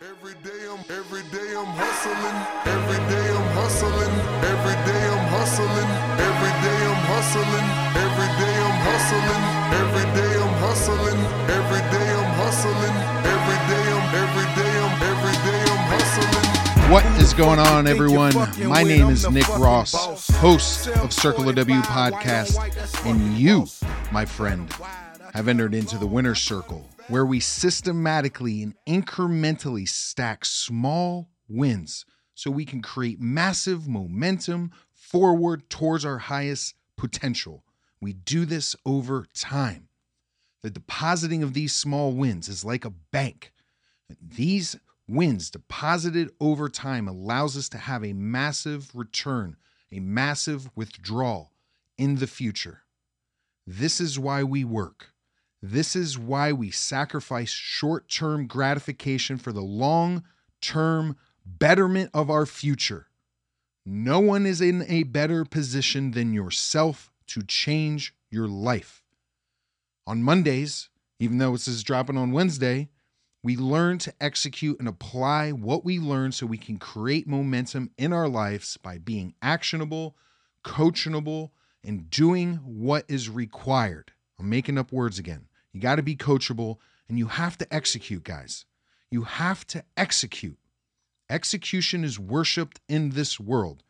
Every day I'm every day I'm hustling. Every day I'm hustling. Every day I'm hustling. Every day I'm hustling. Every day I'm hustling. Every day I'm hustling. Every day I'm hustling. Every day I'm every day I'm every day I'm hustling. What is going on, everyone? My name is Nick Ross, host of Circle the W podcast, and you, my friend, have entered into the winner's circle, where we systematically and incrementally stack small wins so we can create massive momentum forward towards our highest potential. We do this over time. The depositing of these small wins is like a bank. These wins deposited over time allows us to have a massive return, a massive withdrawal in the future. This is why we work. This is why we sacrifice short term gratification for the long term betterment of our future. No one is in a better position than yourself to change your life. On Mondays, even though this is dropping on Wednesday, we learn to execute and apply what we learn so we can create momentum in our lives by being actionable, coachable, and doing what is required. I'm making up words again. You got to be coachable and you have to execute, guys. You have to execute. Execution is worshiped in this world.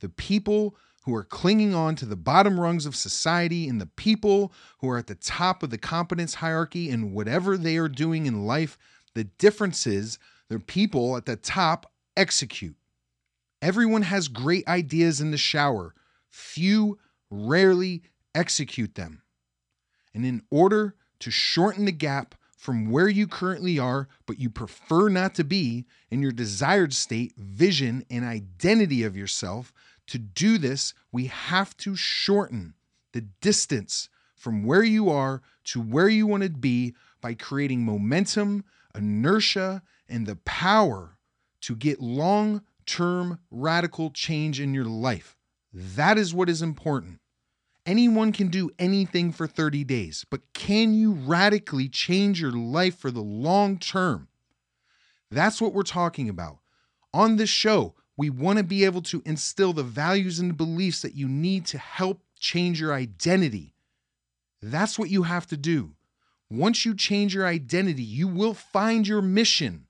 The people who are clinging on to the bottom rungs of society and the people who are at the top of the competence hierarchy in whatever they are doing in life, the difference is the people at the top execute. Everyone has great ideas in the shower, few rarely execute them. And in order to shorten the gap from where you currently are, but you prefer not to be in your desired state, vision, and identity of yourself, to do this, we have to shorten the distance from where you are to where you want to be by creating momentum, inertia, and the power to get long term radical change in your life. That is what is important. Anyone can do anything for 30 days, but can you radically change your life for the long term? That's what we're talking about. On this show, we want to be able to instill the values and beliefs that you need to help change your identity. That's what you have to do. Once you change your identity, you will find your mission.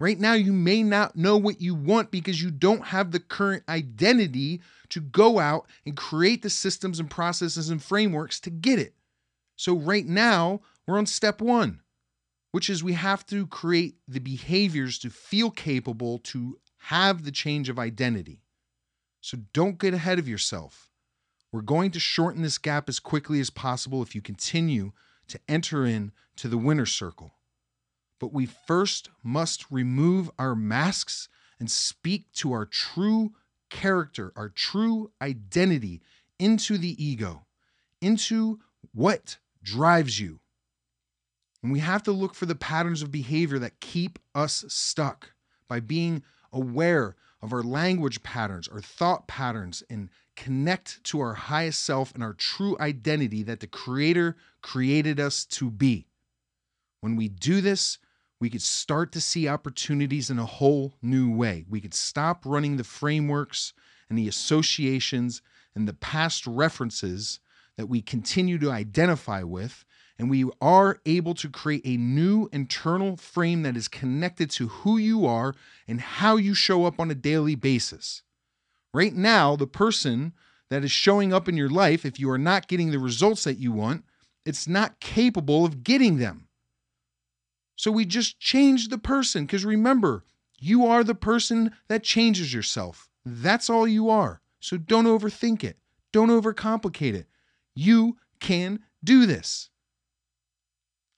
Right now, you may not know what you want because you don't have the current identity to go out and create the systems and processes and frameworks to get it. So, right now, we're on step one, which is we have to create the behaviors to feel capable to have the change of identity. So, don't get ahead of yourself. We're going to shorten this gap as quickly as possible if you continue to enter in to the winner circle but we first must remove our masks and speak to our true character, our true identity into the ego, into what drives you. And we have to look for the patterns of behavior that keep us stuck by being aware of our language patterns, our thought patterns, and connect to our highest self and our true identity that the Creator created us to be. When we do this, we could start to see opportunities in a whole new way. We could stop running the frameworks and the associations and the past references that we continue to identify with. And we are able to create a new internal frame that is connected to who you are and how you show up on a daily basis. Right now, the person that is showing up in your life, if you are not getting the results that you want, it's not capable of getting them. So we just change the person because remember, you are the person that changes yourself. That's all you are. So don't overthink it, don't overcomplicate it. You can do this.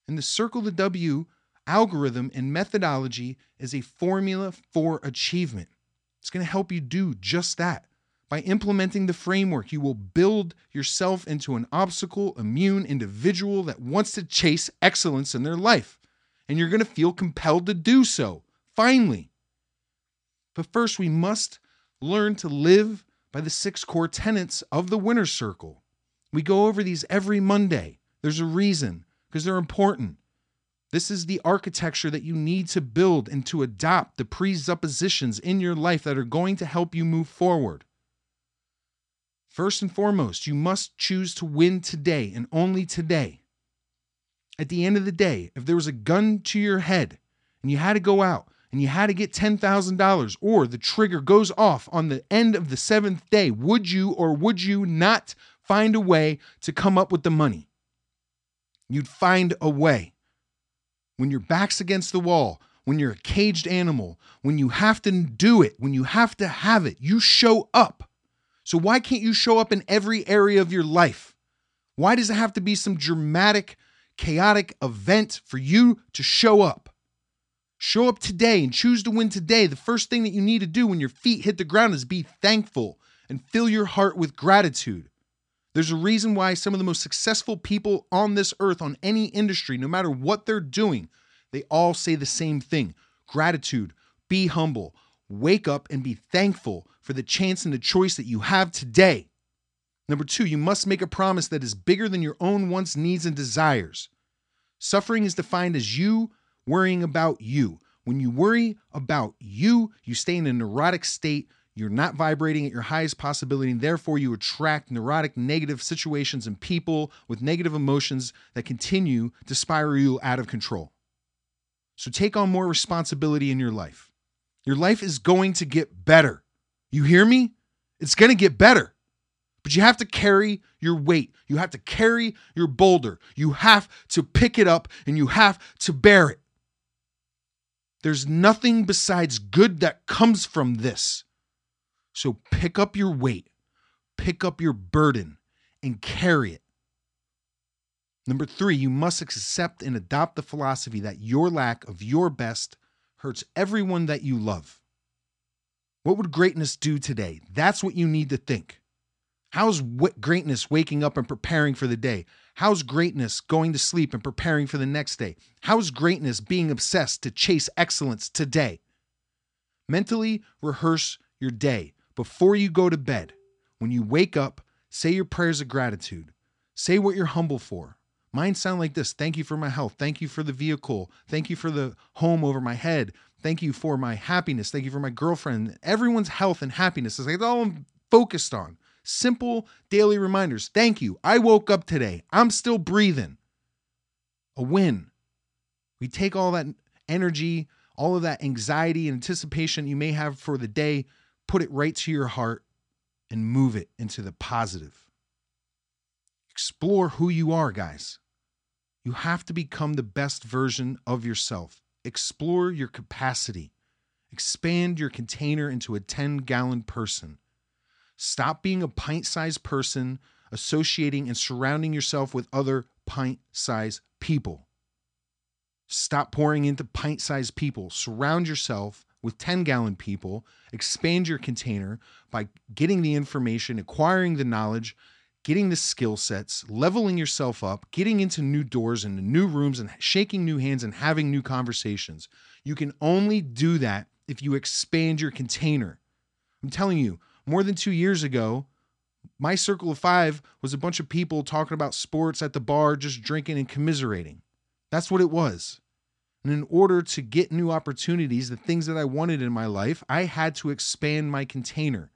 And the Circle the W algorithm and methodology is a formula for achievement. It's going to help you do just that. By implementing the framework, you will build yourself into an obstacle immune individual that wants to chase excellence in their life and you're going to feel compelled to do so, finally. But first, we must learn to live by the six core tenets of the winner circle. We go over these every Monday. There's a reason, because they're important. This is the architecture that you need to build and to adopt the presuppositions in your life that are going to help you move forward. First and foremost, you must choose to win today and only today. At the end of the day, if there was a gun to your head and you had to go out and you had to get $10,000 or the trigger goes off on the end of the seventh day, would you or would you not find a way to come up with the money? You'd find a way. When your back's against the wall, when you're a caged animal, when you have to do it, when you have to have it, you show up. So, why can't you show up in every area of your life? Why does it have to be some dramatic, chaotic event for you to show up? Show up today and choose to win today. The first thing that you need to do when your feet hit the ground is be thankful and fill your heart with gratitude. There's a reason why some of the most successful people on this earth, on any industry, no matter what they're doing, they all say the same thing gratitude, be humble, wake up and be thankful for the chance and the choice that you have today. Number two, you must make a promise that is bigger than your own wants, needs, and desires. Suffering is defined as you worrying about you. When you worry about you, you stay in a neurotic state. You're not vibrating at your highest possibility, and therefore you attract neurotic, negative situations and people with negative emotions that continue to spiral you out of control. So take on more responsibility in your life. Your life is going to get better. You hear me? It's going to get better. But you have to carry your weight. You have to carry your boulder. You have to pick it up and you have to bear it. There's nothing besides good that comes from this. So pick up your weight, pick up your burden, and carry it. Number three, you must accept and adopt the philosophy that your lack of your best hurts everyone that you love. What would greatness do today? That's what you need to think. How's greatness waking up and preparing for the day? How's greatness going to sleep and preparing for the next day? How's greatness being obsessed to chase excellence today? Mentally rehearse your day before you go to bed. When you wake up, say your prayers of gratitude. Say what you're humble for. Mine sound like this Thank you for my health. Thank you for the vehicle. Thank you for the home over my head. Thank you for my happiness. Thank you for my girlfriend. Everyone's health and happiness is like all I'm focused on. Simple daily reminders. Thank you. I woke up today. I'm still breathing. A win. We take all that energy, all of that anxiety and anticipation you may have for the day, put it right to your heart and move it into the positive. Explore who you are, guys. You have to become the best version of yourself. Explore your capacity. Expand your container into a 10 gallon person. Stop being a pint sized person, associating and surrounding yourself with other pint sized people. Stop pouring into pint sized people. Surround yourself with 10 gallon people. Expand your container by getting the information, acquiring the knowledge, getting the skill sets, leveling yourself up, getting into new doors and new rooms and shaking new hands and having new conversations. You can only do that if you expand your container. I'm telling you, more than two years ago, my circle of five was a bunch of people talking about sports at the bar, just drinking and commiserating. That's what it was. And in order to get new opportunities, the things that I wanted in my life, I had to expand my container,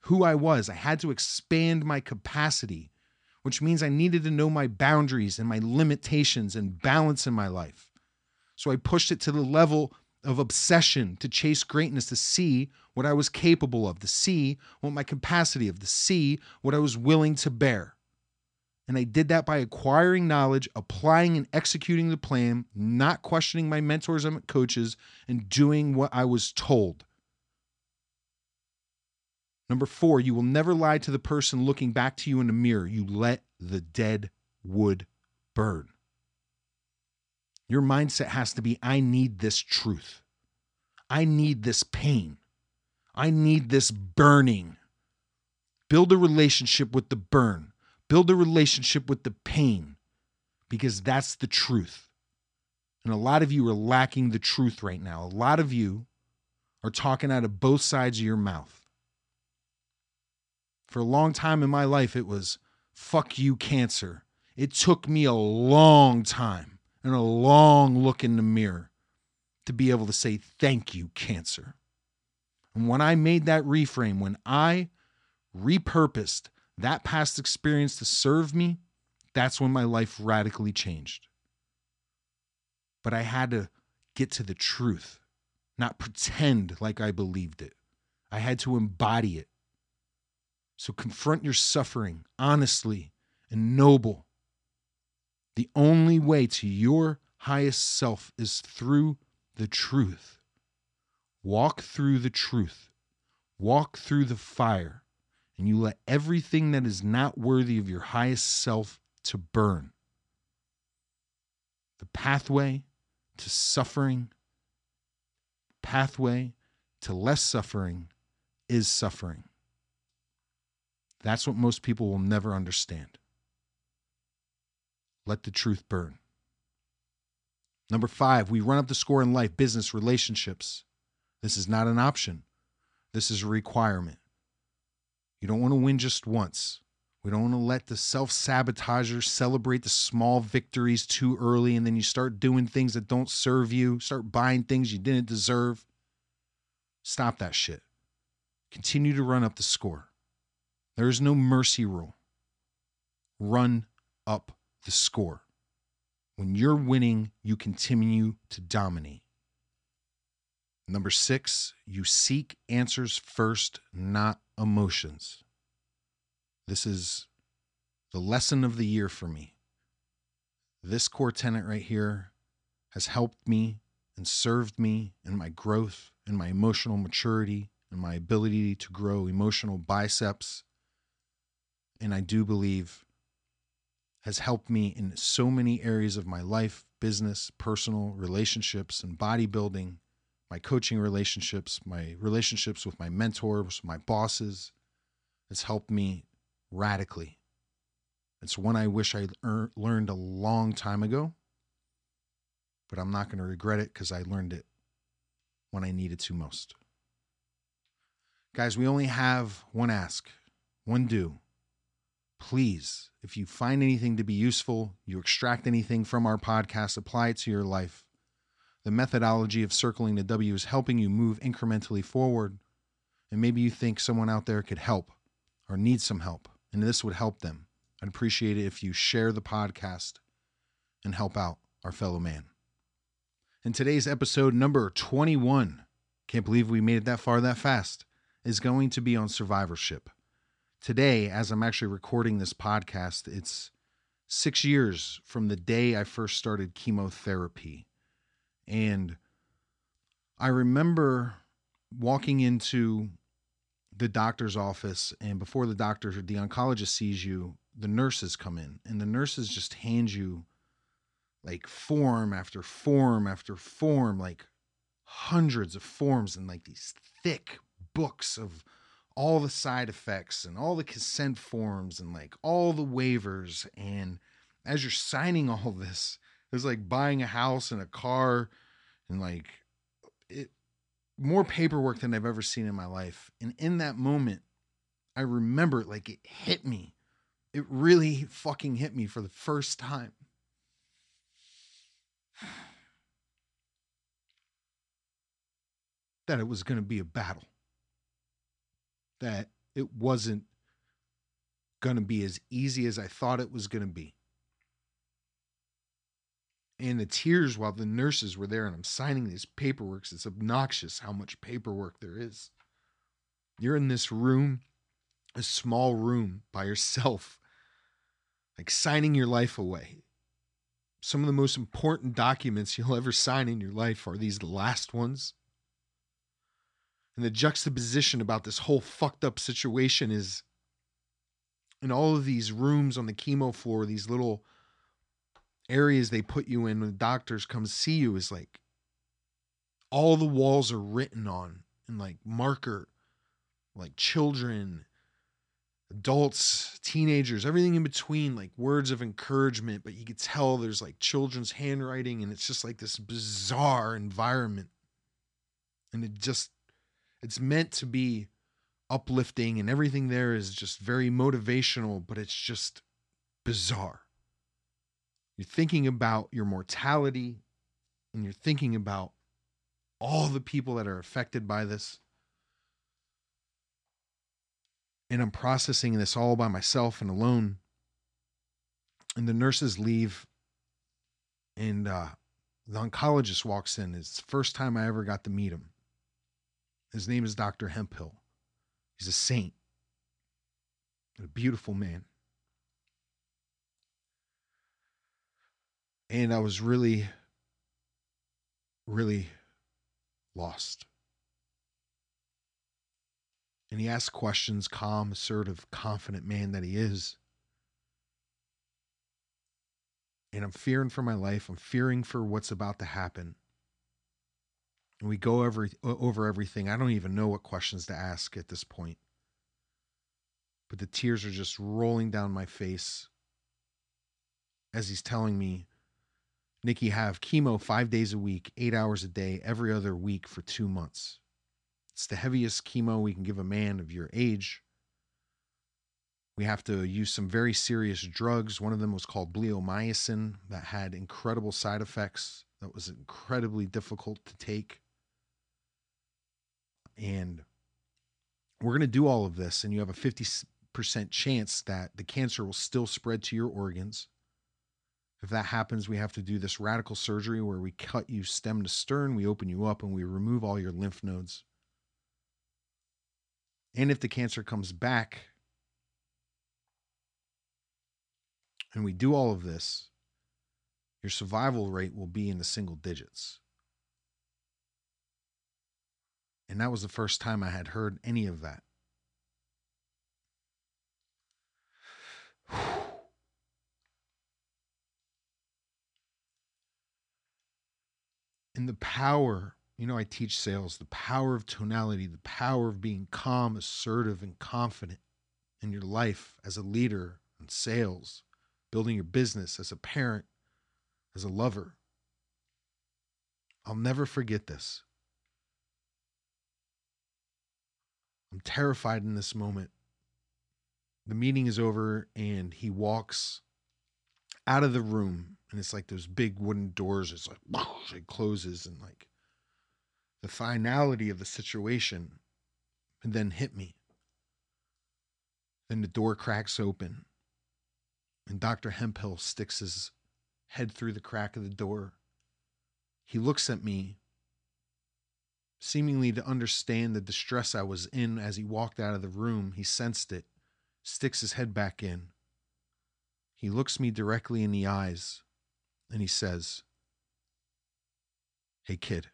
who I was. I had to expand my capacity, which means I needed to know my boundaries and my limitations and balance in my life. So I pushed it to the level of obsession to chase greatness, to see what I was capable of, to see what my capacity of, to see what I was willing to bear. And I did that by acquiring knowledge, applying and executing the plan, not questioning my mentors and coaches, and doing what I was told. Number four, you will never lie to the person looking back to you in the mirror. You let the dead wood burn. Your mindset has to be I need this truth. I need this pain. I need this burning. Build a relationship with the burn, build a relationship with the pain, because that's the truth. And a lot of you are lacking the truth right now. A lot of you are talking out of both sides of your mouth. For a long time in my life, it was fuck you, cancer. It took me a long time and a long look in the mirror to be able to say, Thank you, cancer. And when I made that reframe, when I repurposed that past experience to serve me, that's when my life radically changed. But I had to get to the truth, not pretend like I believed it. I had to embody it. So confront your suffering honestly and noble. The only way to your highest self is through the truth. Walk through the truth. Walk through the fire, and you let everything that is not worthy of your highest self to burn. The pathway to suffering, pathway to less suffering is suffering. That's what most people will never understand. Let the truth burn. Number five, we run up the score in life, business, relationships. This is not an option. This is a requirement. You don't want to win just once. We don't want to let the self sabotager celebrate the small victories too early and then you start doing things that don't serve you, start buying things you didn't deserve. Stop that shit. Continue to run up the score. There is no mercy rule. Run up the score. When you're winning, you continue to dominate. Number six, you seek answers first, not emotions. This is the lesson of the year for me. This core tenet right here has helped me and served me in my growth, in my emotional maturity, and my ability to grow emotional biceps. And I do believe has helped me in so many areas of my life business, personal, relationships, and bodybuilding, my coaching relationships, my relationships with my mentors, my bosses. It's helped me radically. It's one I wish I er- learned a long time ago, but I'm not going to regret it because I learned it when I needed to most. Guys, we only have one ask, one do please, if you find anything to be useful, you extract anything from our podcast, apply it to your life. The methodology of circling the W is helping you move incrementally forward. And maybe you think someone out there could help or needs some help, and this would help them. I'd appreciate it if you share the podcast and help out our fellow man. In today's episode number 21, can't believe we made it that far that fast, is going to be on survivorship today, as I'm actually recording this podcast, it's six years from the day I first started chemotherapy. And I remember walking into the doctor's office, and before the doctor, the oncologist sees you, the nurses come in, and the nurses just hand you like form after form after form, like hundreds of forms and like these thick books of all the side effects and all the consent forms and like all the waivers. And as you're signing all this, it's like buying a house and a car and like it more paperwork than I've ever seen in my life. And in that moment, I remember like it hit me. It really fucking hit me for the first time. That it was going to be a battle that it wasn't going to be as easy as I thought it was going to be. And the tears while the nurses were there and I'm signing these paperwork. It's obnoxious how much paperwork there is. You're in this room, a small room by yourself, like signing your life away. Some of the most important documents you'll ever sign in your life are these last ones and the juxtaposition about this whole fucked up situation is in all of these rooms on the chemo floor, these little areas they put you in when doctors come see you is like all the walls are written on in like marker, like children, adults, teenagers, everything in between, like words of encouragement, but you could tell there's like children's handwriting and it's just like this bizarre environment. And it just it's meant to be uplifting and everything there is just very motivational, but it's just bizarre. You're thinking about your mortality and you're thinking about all the people that are affected by this. And I'm processing this all by myself and alone. And the nurses leave, and uh, the oncologist walks in. It's the first time I ever got to meet him. His name is Dr. Hemphill. He's a saint, a beautiful man. And I was really, really lost. And he asked questions, calm, assertive, confident man that he is. And I'm fearing for my life. I'm fearing for what's about to happen. And we go over, over everything. I don't even know what questions to ask at this point. But the tears are just rolling down my face as he's telling me Nikki have chemo five days a week, eight hours a day, every other week for two months. It's the heaviest chemo we can give a man of your age. We have to use some very serious drugs. One of them was called bleomycin that had incredible side effects, that was incredibly difficult to take. And we're going to do all of this, and you have a 50% chance that the cancer will still spread to your organs if that happens, we have to do this radical surgery where we cut you stem to stern, we open you up, and we remove all your lymph nodes. And if the cancer comes back, and we do all of this, your survival rate will be in the single digits. And that was the first time I had heard any of that. and the power you know i teach sales the power of tonality the power of being calm assertive and confident in your life as a leader in sales building your business as a parent as a lover i'll never forget this i'm terrified in this moment. The meeting is over and he walks out of the room and it's like those big wooden doors it's like it closes and like the finality of the situation and then hit me. Then the door cracks open and dr hemphill sticks his head through the crack of the door. He looks at me seemingly to understand the distress i was in as he walked out of the room he sensed it sticks his head back in he looks me directly in the eyes and he says, Hey, kid,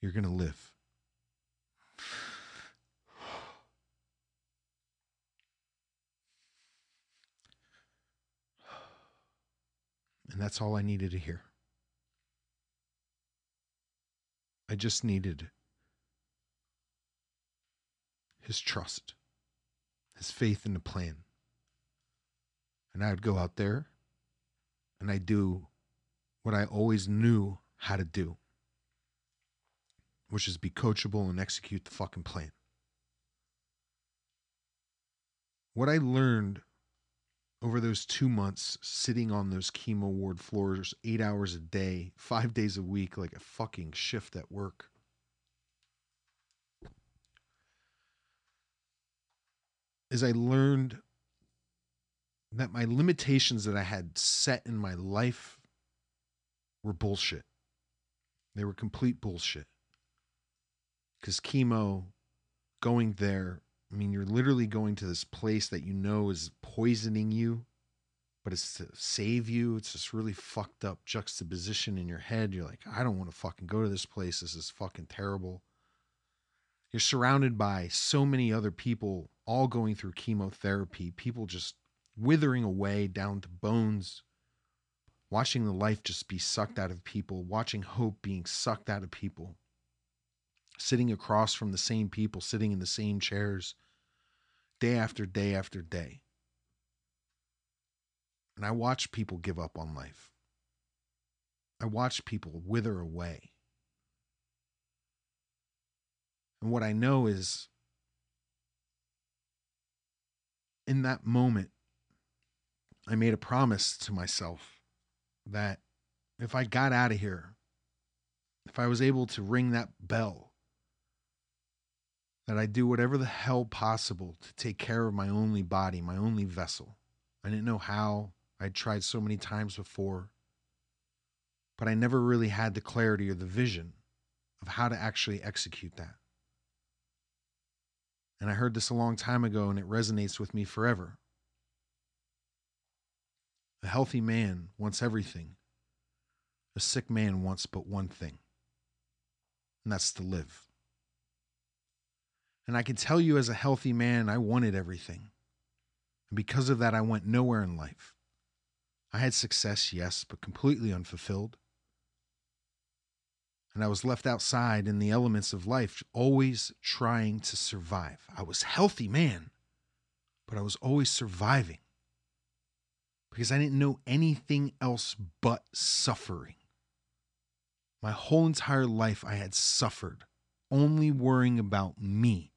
you're going to live. And that's all I needed to hear. I just needed his trust, his faith in the plan. And I would go out there and I'd do what I always knew how to do, which is be coachable and execute the fucking plan. What I learned over those two months sitting on those chemo ward floors eight hours a day, five days a week, like a fucking shift at work. Is I learned that my limitations that I had set in my life were bullshit. They were complete bullshit. Because chemo, going there, I mean, you're literally going to this place that you know is poisoning you, but it's to save you. It's this really fucked up juxtaposition in your head. You're like, I don't want to fucking go to this place. This is fucking terrible. You're surrounded by so many other people all going through chemotherapy, people just withering away down to bones, watching the life just be sucked out of people, watching hope being sucked out of people, sitting across from the same people, sitting in the same chairs day after day after day. And I watch people give up on life. I watch people wither away. And what I know is in that moment, I made a promise to myself that if I got out of here, if I was able to ring that bell, that I'd do whatever the hell possible to take care of my only body, my only vessel. I didn't know how. I'd tried so many times before, but I never really had the clarity or the vision of how to actually execute that. And I heard this a long time ago, and it resonates with me forever. A healthy man wants everything. A sick man wants but one thing, and that's to live. And I can tell you, as a healthy man, I wanted everything. And because of that, I went nowhere in life. I had success, yes, but completely unfulfilled. And I was left outside in the elements of life, always trying to survive. I was healthy man, but I was always surviving because I didn't know anything else but suffering. My whole entire life, I had suffered, only worrying about me.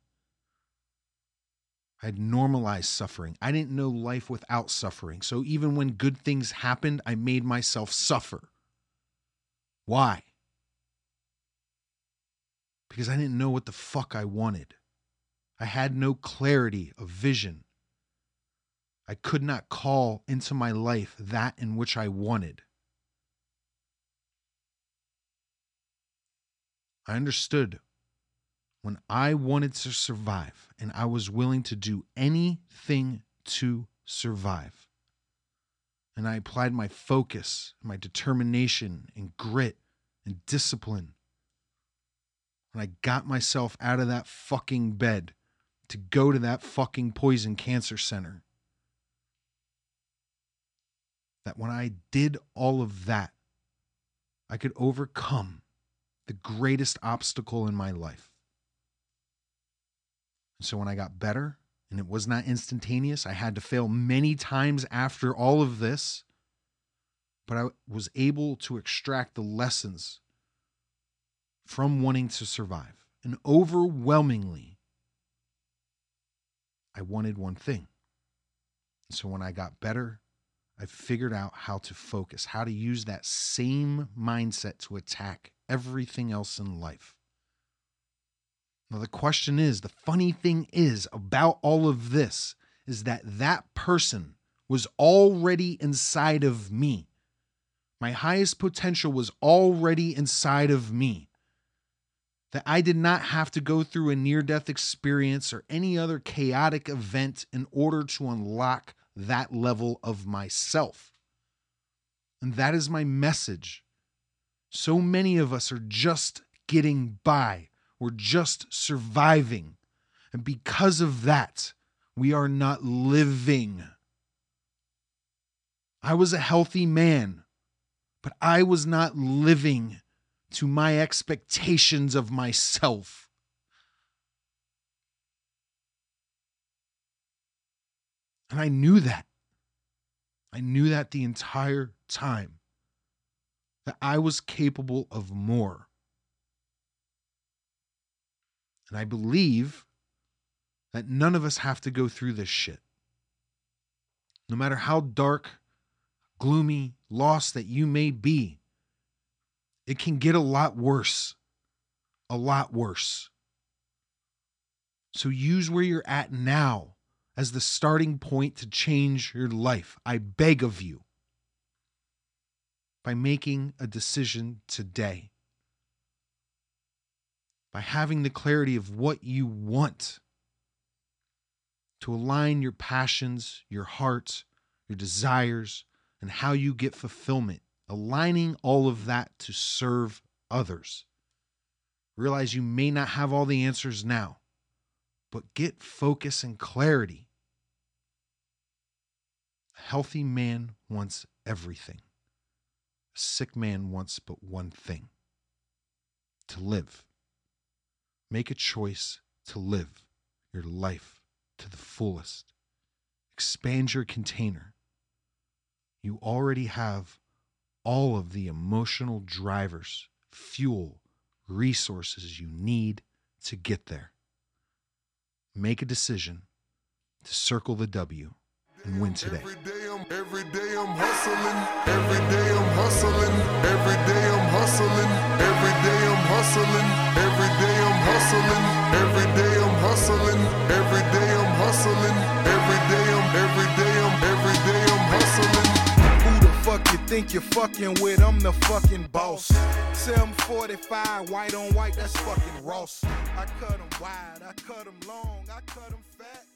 I had normalized suffering. I didn't know life without suffering. So even when good things happened, I made myself suffer. Why? Because I didn't know what the fuck I wanted. I had no clarity of vision. I could not call into my life that in which I wanted. I understood when I wanted to survive and I was willing to do anything to survive. And I applied my focus, my determination, and grit and discipline. And I got myself out of that fucking bed to go to that fucking poison cancer center. That when I did all of that, I could overcome the greatest obstacle in my life. And so when I got better, and it was not instantaneous, I had to fail many times after all of this, but I was able to extract the lessons from wanting to survive. And overwhelmingly, I wanted one thing. And so when I got better, I figured out how to focus, how to use that same mindset to attack everything else in life. Now, the question is the funny thing is about all of this is that that person was already inside of me. My highest potential was already inside of me. That I did not have to go through a near death experience or any other chaotic event in order to unlock that level of myself. And that is my message so many of us are just getting by, we're just surviving. And because of that, we are not living. I was a healthy man, but I was not living to my expectations of myself. And I knew that. I knew that the entire time that I was capable of more. And I believe that none of us have to go through this shit. No matter how dark, gloomy, lost that you may be, it can get a lot worse. A lot worse. So use where you're at now as the starting point to change your life. I beg of you by making a decision today, by having the clarity of what you want to align your passions, your heart, your desires, and how you get fulfillment, aligning all of that to serve others. Realize you may not have all the answers now, but get focus and clarity. A healthy man wants everything A sick man wants but one thing to live. Make a choice to live your life to the fullest. Expand your container. You already have all of the emotional drivers, fuel, resources you need to get there. Make a decision to circle the W and win today. Every day I'm. Every day I'm hustling. Every day I'm hustling. Every day I'm hustling. Every day I'm hustling. Every day I'm hustling. Every day I'm hustling. Every day I'm every day I'm every day I'm hustling. Who the fuck you think you're fucking with? I'm the fucking boss. 745, white on white, that's fucking Ross. I cut 'em wide, I cut 'em long, I cut 'em fat.